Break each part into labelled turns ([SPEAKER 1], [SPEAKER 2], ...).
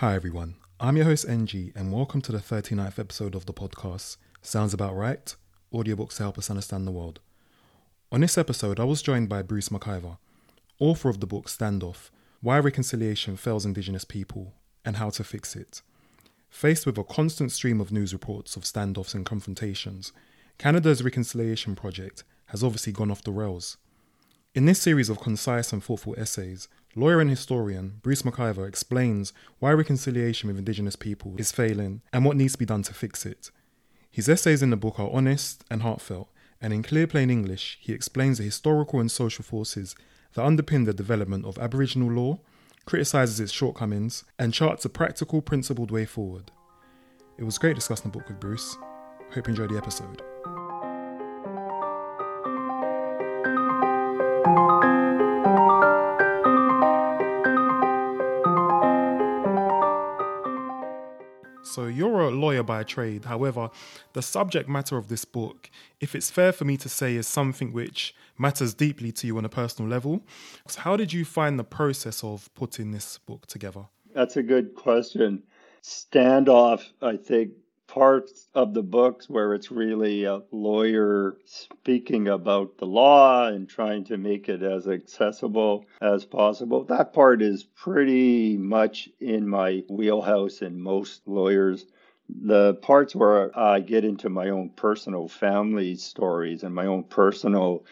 [SPEAKER 1] Hi, everyone. I'm your host, NG, and welcome to the 39th episode of the podcast, Sounds About Right Audiobooks to Help Us Understand the World. On this episode, I was joined by Bruce McIvor, author of the book Standoff Why Reconciliation Fails Indigenous People and How to Fix It. Faced with a constant stream of news reports of standoffs and confrontations, Canada's Reconciliation Project has obviously gone off the rails. In this series of concise and thoughtful essays, Lawyer and historian Bruce McIvor explains why reconciliation with Indigenous people is failing and what needs to be done to fix it. His essays in the book are honest and heartfelt, and in clear, plain English, he explains the historical and social forces that underpin the development of Aboriginal law, criticises its shortcomings, and charts a practical, principled way forward. It was great discussing the book with Bruce. Hope you enjoyed the episode. So you're a lawyer by trade. However, the subject matter of this book, if it's fair for me to say, is something which matters deeply to you on a personal level. So how did you find the process of putting this book together?
[SPEAKER 2] That's a good question. Standoff, I think, parts of the books where it's really a lawyer speaking about the law and trying to make it as accessible as possible. That part is pretty much in my wheelhouse and most lawyers. The parts where I get into my own personal family stories and my own personal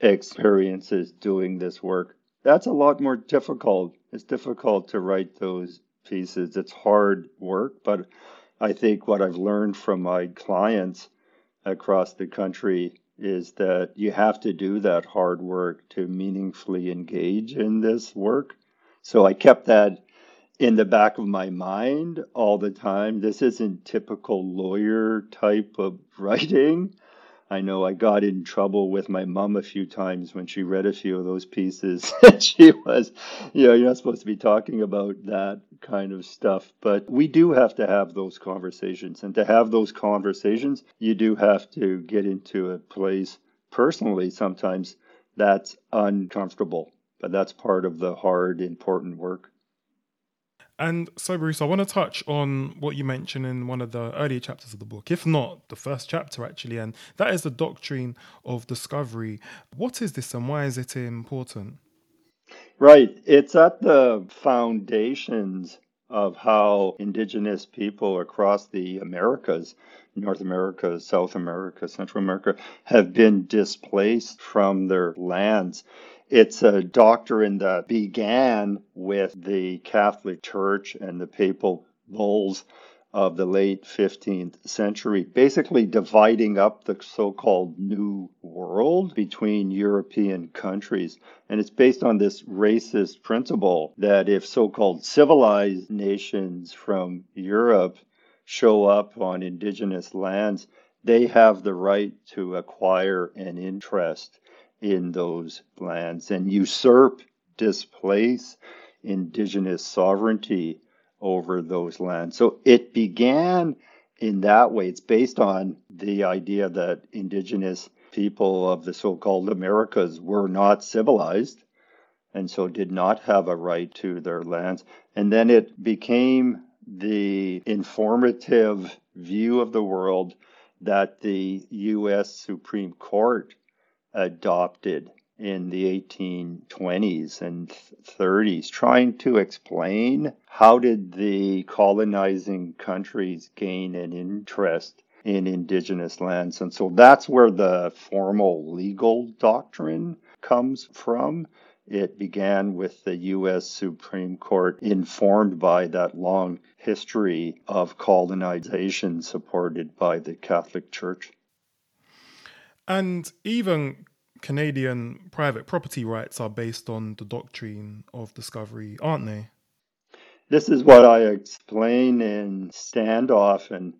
[SPEAKER 2] experiences doing this work, that's a lot more difficult. It's difficult to write those pieces. It's hard work, but I think what I've learned from my clients across the country is that you have to do that hard work to meaningfully engage in this work. So I kept that in the back of my mind all the time. This isn't typical lawyer type of writing. I know I got in trouble with my mom a few times when she read a few of those pieces. she was, you know, you're not supposed to be talking about that kind of stuff. But we do have to have those conversations. And to have those conversations, you do have to get into a place personally sometimes that's uncomfortable. But that's part of the hard, important work.
[SPEAKER 1] And so, Bruce, I want to touch on what you mentioned in one of the earlier chapters of the book, if not the first chapter, actually, and that is the doctrine of discovery. What is this and why is it important?
[SPEAKER 2] Right. It's at the foundations of how indigenous people across the Americas, North America, South America, Central America, have been displaced from their lands. It's a doctrine that began with the Catholic Church and the papal bulls of the late 15th century, basically dividing up the so called New World between European countries. And it's based on this racist principle that if so called civilized nations from Europe show up on indigenous lands, they have the right to acquire an interest in those lands and usurp, displace indigenous sovereignty over those lands. So it began in that way. It's based on the idea that indigenous people of the so called Americas were not civilized and so did not have a right to their lands. And then it became the informative view of the world that the U.S. Supreme Court adopted in the 1820s and 30s trying to explain how did the colonizing countries gain an interest in indigenous lands. And so that's where the formal legal doctrine comes from. It began with the US Supreme Court informed by that long history of colonization supported by the Catholic Church.
[SPEAKER 1] And even Canadian private property rights are based on the doctrine of discovery, aren't they?
[SPEAKER 2] This is what I explain in Standoff and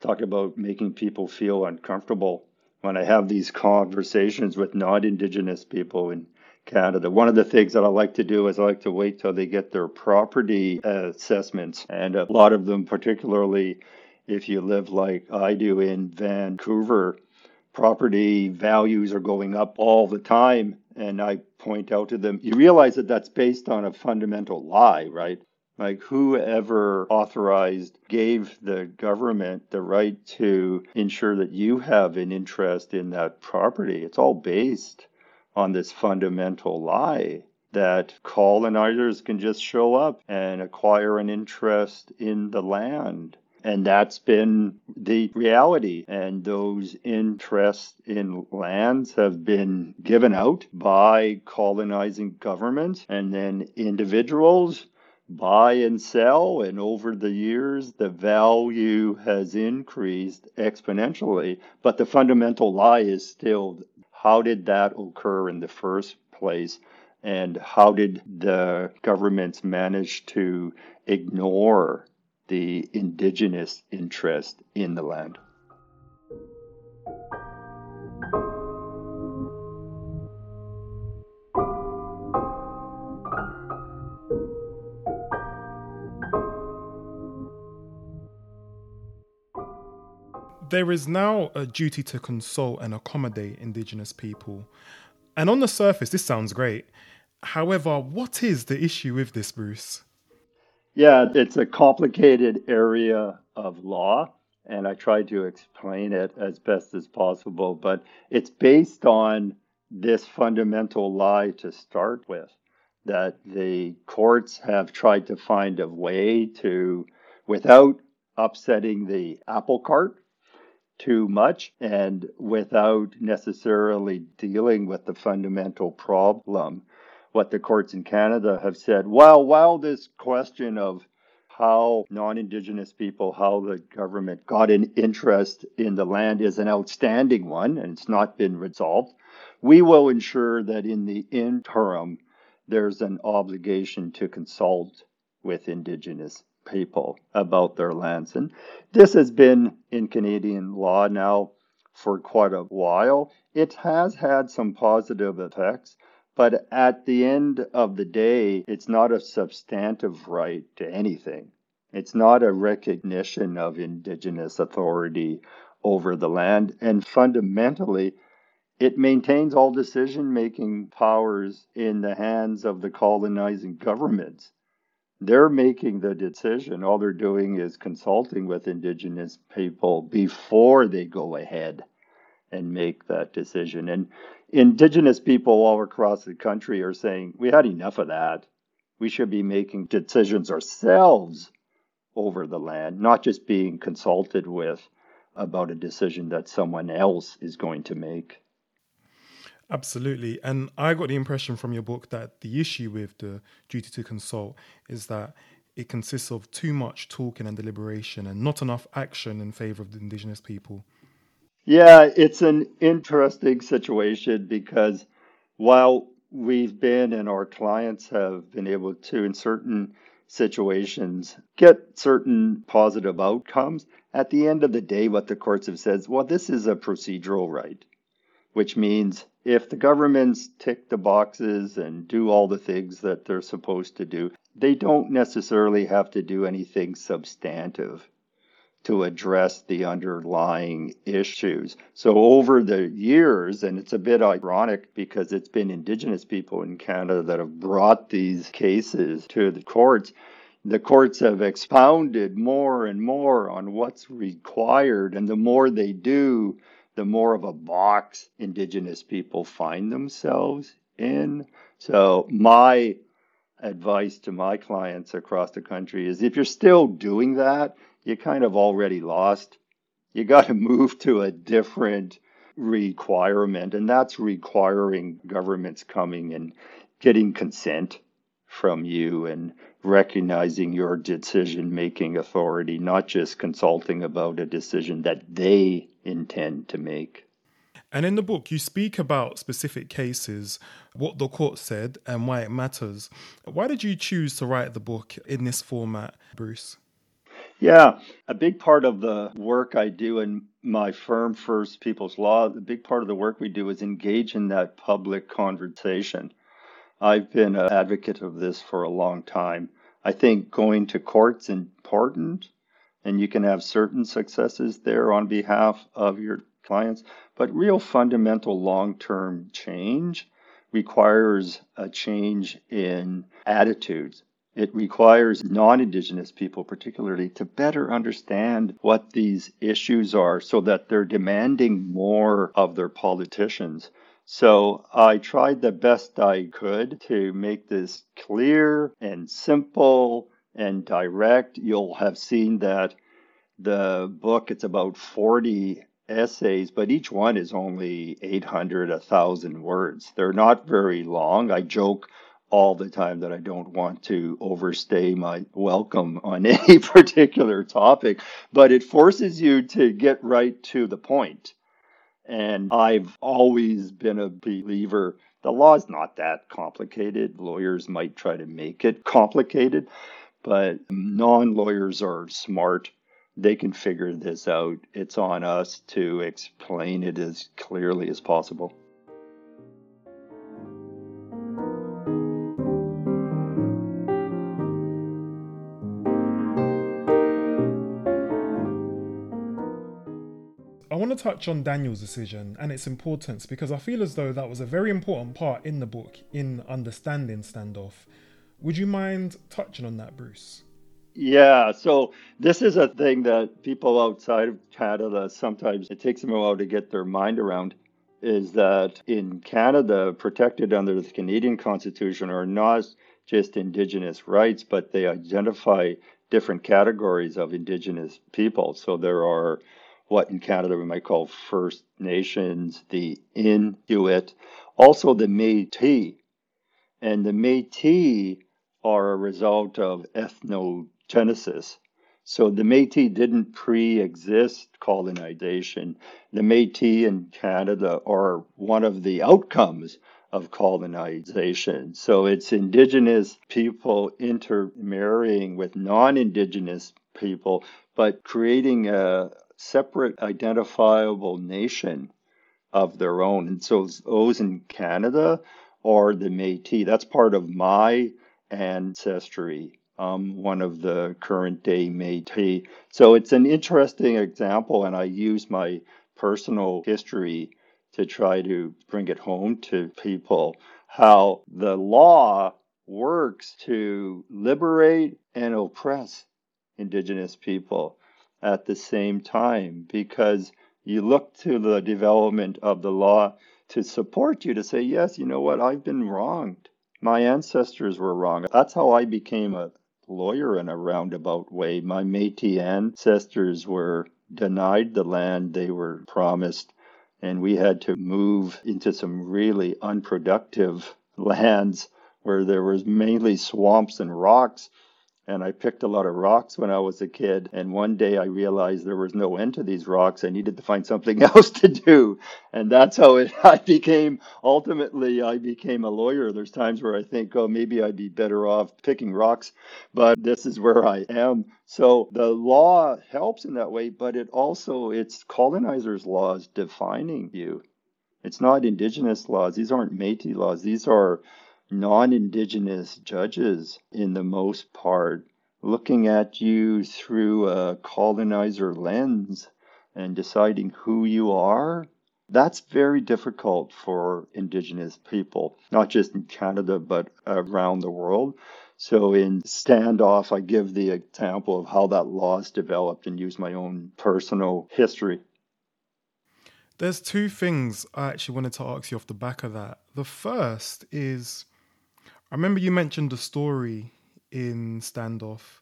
[SPEAKER 2] talk about making people feel uncomfortable when I have these conversations with non Indigenous people in Canada. One of the things that I like to do is I like to wait till they get their property assessments. And a lot of them, particularly if you live like I do in Vancouver, property values are going up all the time. And I point out to them, you realize that that's based on a fundamental lie, right? Like whoever authorized gave the government the right to ensure that you have an interest in that property. It's all based on this fundamental lie that colonizers can just show up and acquire an interest in the land. And that's been the reality. And those interests in lands have been given out by colonizing governments and then individuals buy and sell, and over the years, the value has increased exponentially. But the fundamental lie is still how did that occur in the first place? And how did the governments manage to ignore the indigenous interest in the land?
[SPEAKER 1] There is now a duty to consult and accommodate Indigenous people. And on the surface, this sounds great. However, what is the issue with this, Bruce?
[SPEAKER 2] Yeah, it's a complicated area of law, and I tried to explain it as best as possible, but it's based on this fundamental lie to start with that the courts have tried to find a way to, without upsetting the apple cart, too much and without necessarily dealing with the fundamental problem. What the courts in Canada have said, well, while this question of how non Indigenous people, how the government got an interest in the land is an outstanding one and it's not been resolved, we will ensure that in the interim there's an obligation to consult with Indigenous people about their lands. And this has been in Canadian law now for quite a while. It has had some positive effects, but at the end of the day, it's not a substantive right to anything. It's not a recognition of Indigenous authority over the land. And fundamentally, it maintains all decision making powers in the hands of the colonizing governments they're making the decision. All they're doing is consulting with Indigenous people before they go ahead and make that decision. And Indigenous people all across the country are saying, we had enough of that. We should be making decisions ourselves over the land, not just being consulted with about a decision that someone else is going to make.
[SPEAKER 1] Absolutely. And I got the impression from your book that the issue with the duty to consult is that it consists of too much talking and deliberation and not enough action in favor of the Indigenous people.
[SPEAKER 2] Yeah, it's an interesting situation because while we've been and our clients have been able to, in certain situations, get certain positive outcomes, at the end of the day, what the courts have said is, well, this is a procedural right, which means if the governments tick the boxes and do all the things that they're supposed to do, they don't necessarily have to do anything substantive to address the underlying issues. So, over the years, and it's a bit ironic because it's been Indigenous people in Canada that have brought these cases to the courts, the courts have expounded more and more on what's required. And the more they do, the more of a box Indigenous people find themselves in. So, my advice to my clients across the country is if you're still doing that, you kind of already lost. You got to move to a different requirement, and that's requiring governments coming and getting consent from you and recognizing your decision making authority, not just consulting about a decision that they intend to make.
[SPEAKER 1] And in the book, you speak about specific cases, what the court said, and why it matters. Why did you choose to write the book in this format, Bruce?
[SPEAKER 2] Yeah, a big part of the work I do in my firm, First Peoples Law, the big part of the work we do is engage in that public conversation. I've been an advocate of this for a long time. I think going to court's important and you can have certain successes there on behalf of your clients. But real fundamental long term change requires a change in attitudes It requires non Indigenous people, particularly, to better understand what these issues are so that they're demanding more of their politicians. So I tried the best I could to make this clear and simple and direct. You'll have seen that the book, it's about 40 essays, but each one is only 800, 1,000 words. They're not very long. I joke all the time that I don't want to overstay my welcome on any particular topic, but it forces you to get right to the point. And I've always been a believer the law is not that complicated. Lawyers might try to make it complicated, but non lawyers are smart. They can figure this out. It's on us to explain it as clearly as possible.
[SPEAKER 1] To touch on Daniels decision and its importance because I feel as though that was a very important part in the book in understanding standoff. Would you mind touching on that, Bruce?
[SPEAKER 2] Yeah, so this is a thing that people outside of Canada sometimes it takes them a while to get their mind around is that in Canada, protected under the Canadian Constitution are not just Indigenous rights, but they identify different categories of Indigenous people. So there are what in Canada we might call First Nations, the Inuit, also the Métis. And the Métis are a result of ethnogenesis. So the Métis didn't pre-exist colonization. The Métis in Canada are one of the outcomes of colonization. So it's indigenous people intermarrying with non-indigenous people, but creating a, separate identifiable nation of their own. And so those in Canada are the Métis. That's part of my ancestry. Um, one of the current day Métis. So it's an interesting example, and I use my personal history to try to bring it home to people how the law works to liberate and oppress Indigenous people at the same time because you look to the development of the law to support you to say, yes, you know what, I've been wronged. My ancestors were wrong. That's how I became a lawyer in a roundabout way. My Metis ancestors were denied the land they were promised, and we had to move into some really unproductive lands where there was mainly swamps and rocks and I picked a lot of rocks when I was a kid. And one day I realized there was no end to these rocks. I needed to find something else to do. And that's how it, I became, ultimately, I became a lawyer. There's times where I think, oh, maybe I'd be better off picking rocks, but this is where I am. So the law helps in that way, but it also, it's colonizers' laws defining you. It's not indigenous laws. These aren't Metis laws. These are non Indigenous judges, in the most part, looking at you through a colonizer lens and deciding who you are. That's very difficult for Indigenous people, not just in Canada, but around the world. So in standoff, I give the example of how that law is developed and use my own personal history.
[SPEAKER 1] There's two things I actually wanted to ask you off the back of that. The first is I remember you mentioned a story in Standoff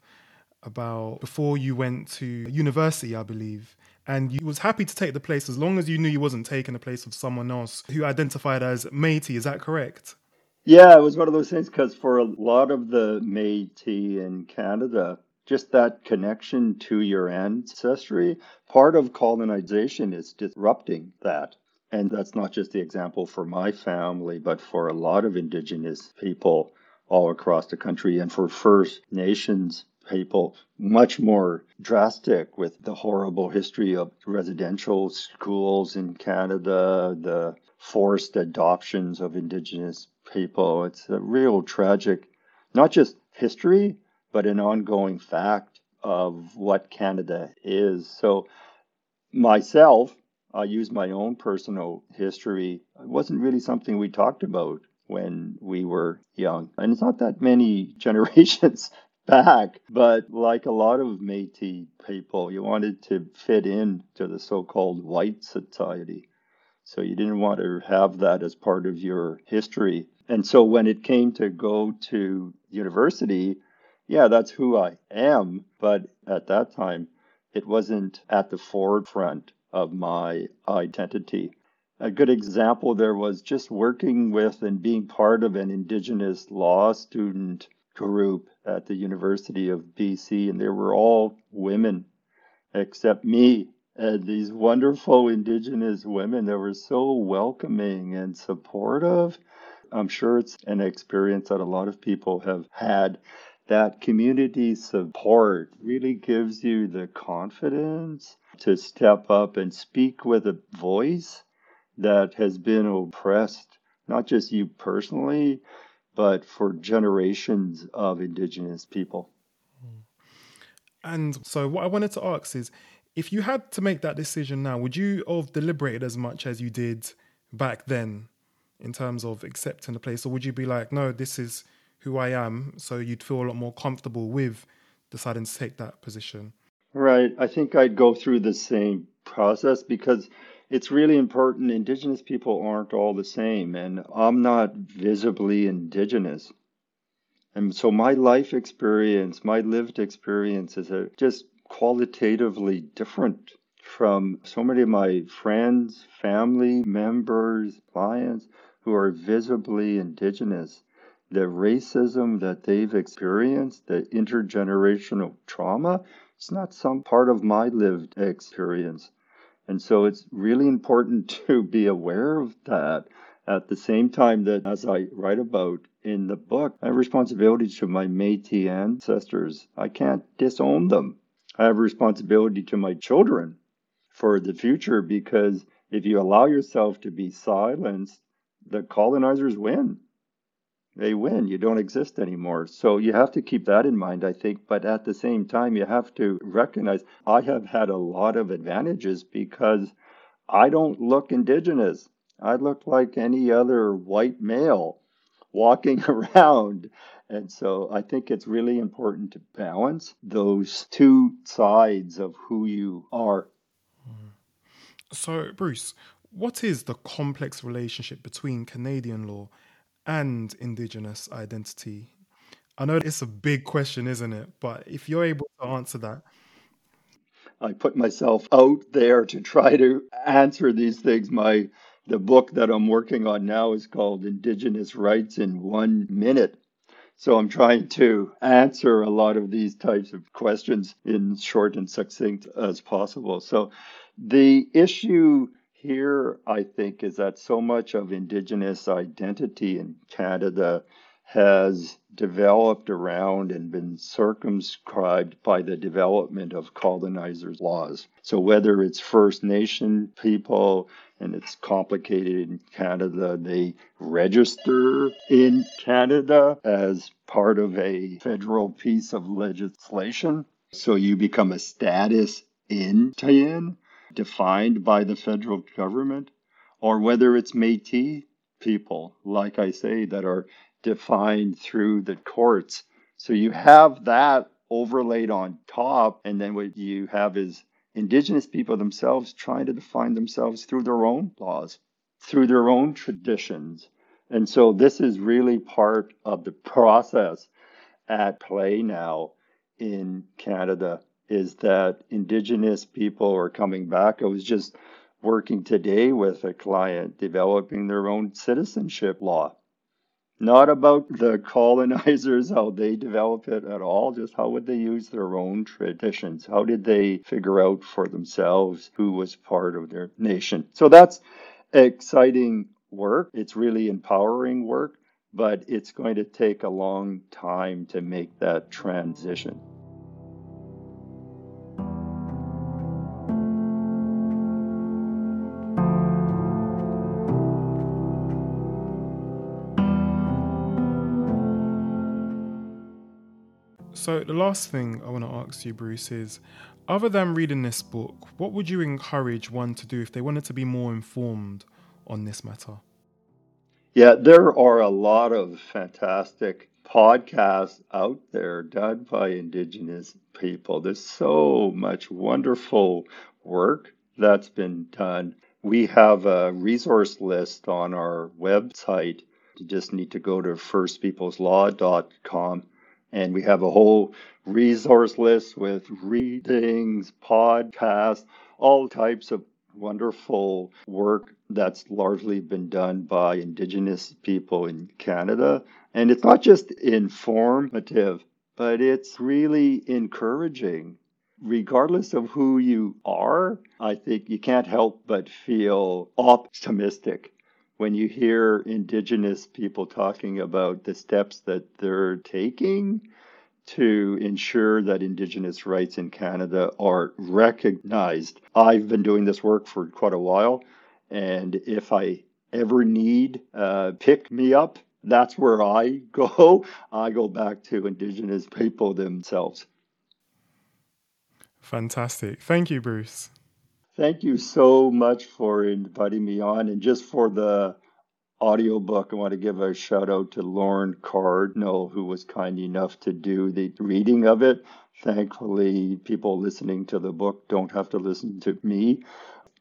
[SPEAKER 1] about before you went to university, I believe, and you was happy to take the place as long as you knew you wasn't taking the place of someone else who identified as Métis. Is that correct?
[SPEAKER 2] Yeah, it was one of those things because for a lot of the Métis in Canada, just that connection to your ancestry, part of colonization is disrupting that. And that's not just the example for my family, but for a lot of Indigenous people all across the country and for First Nations people, much more drastic with the horrible history of residential schools in Canada, the forced adoptions of Indigenous people. It's a real tragic, not just history, but an ongoing fact of what Canada is. So, myself, I used my own personal history. It wasn't really something we talked about when we were young. And it's not that many generations back, but like a lot of Metis people, you wanted to fit in to the so-called white society. So you didn't want to have that as part of your history. And so when it came to go to university, yeah, that's who I am. But at that time, it wasn't at the forefront of my identity. A good example there was just working with and being part of an Indigenous law student group at the University of BC, and they were all women except me. And these wonderful Indigenous women that were so welcoming and supportive. I'm sure it's an experience that a lot of people have had. That community support really gives you the confidence to step up and speak with a voice that has been oppressed, not just you personally, but for generations of Indigenous people.
[SPEAKER 1] And so, what I wanted to ask is if you had to make that decision now, would you have deliberated as much as you did back then in terms of accepting the place? Or would you be like, no, this is who I am? So you'd feel a lot more comfortable with deciding to take that position?
[SPEAKER 2] Right. I think I'd go through the same process because it's really important. Indigenous people aren't all the same, and I'm not visibly Indigenous. And so my life experience, my lived experiences are just qualitatively different from so many of my friends, family members, clients who are visibly Indigenous. The racism that they've experienced, the intergenerational trauma, it's not some part of my lived experience. And so it's really important to be aware of that at the same time that, as I write about in the book, I have responsibility to my Metis ancestors. I can't disown them. I have responsibility to my children for the future because if you allow yourself to be silenced, the colonizers win they win. You don't exist anymore. So you have to keep that in mind, I think. But at the same time, you have to recognize I have had a lot of advantages because I don't look indigenous. I look like any other white male walking around. And so I think it's really important to balance those two sides of who you are.
[SPEAKER 1] So, Bruce, what is the complex relationship between Canadian law and Indigenous identity? I know it's a big question, isn't it? But if you're able to answer that.
[SPEAKER 2] I put myself out there to try to answer these things. My the book that I'm working on now is called Indigenous Rights in One Minute. So I'm trying to answer a lot of these types of questions in short and succinct as possible. So the issue here, I think, is that so much of Indigenous identity in Canada has developed around and been circumscribed by the development of colonizers' laws. So, whether it's First Nation people, and it's complicated in Canada, they register in Canada as part of a federal piece of legislation. So, you become a status Indian defined by the federal government, or whether it's Metis people, like I say, that are defined through the courts. So you have that overlaid on top, and then what you have is indigenous people themselves trying to define themselves through their own laws, through their own traditions. And so this is really part of the process at play now in Canada is that indigenous people are coming back. I was just working today with a client developing their own citizenship law. Not about the colonizers, how they develop it at all, just how would they use their own traditions? How did they figure out for themselves who was part of their nation? So that's exciting work. It's really empowering work, but it's going to take a long time to make that transition.
[SPEAKER 1] So, the last thing I want to ask you, Bruce, is other than reading this book, what would you encourage one to do if they wanted to be more informed on this matter?
[SPEAKER 2] Yeah, there are a lot of fantastic podcasts out there done by Indigenous people. There's so much wonderful work that's been done. We have a resource list on our website. You just need to go to firstpeopleslaw.com and we have a whole resource list with readings, podcasts, all types of wonderful work that's largely been done by Indigenous people in Canada. And it's not just informative, but it's really encouraging. Regardless of who you are, I think you can't help but feel optimistic when you hear Indigenous people talking about the steps that they're taking to ensure that Indigenous rights in Canada are recognized. I've been doing this work for quite a while, and if I ever need uh, pick me up, that's where I go. I go back to Indigenous people themselves.
[SPEAKER 1] Fantastic. Thank you, Bruce.
[SPEAKER 2] Thank you so much for inviting me on and just for the audiobook. I want to give a shout out to Lorne Cardinal, who was kind enough to do the reading of it. Thankfully, people listening to the book don't have to listen to me.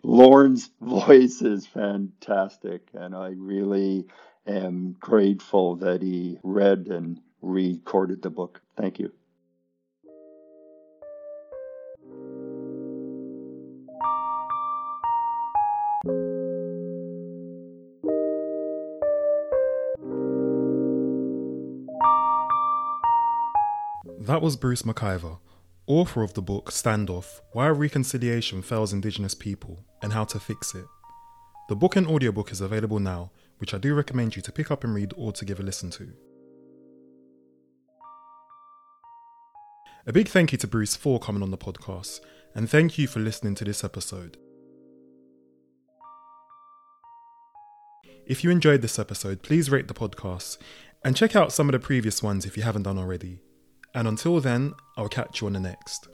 [SPEAKER 2] Lorne's voice is fantastic, and I really am grateful that he read and recorded the book. Thank you.
[SPEAKER 1] That was Bruce McIvor, author of the book Standoff Why Reconciliation Fails Indigenous People and How to Fix It. The book and audiobook is available now, which I do recommend you to pick up and read or to give a listen to. A big thank you to Bruce for coming on the podcast, and thank you for listening to this episode. If you enjoyed this episode, please rate the podcast and check out some of the previous ones if you haven't done already. And until then, I'll catch you on the next.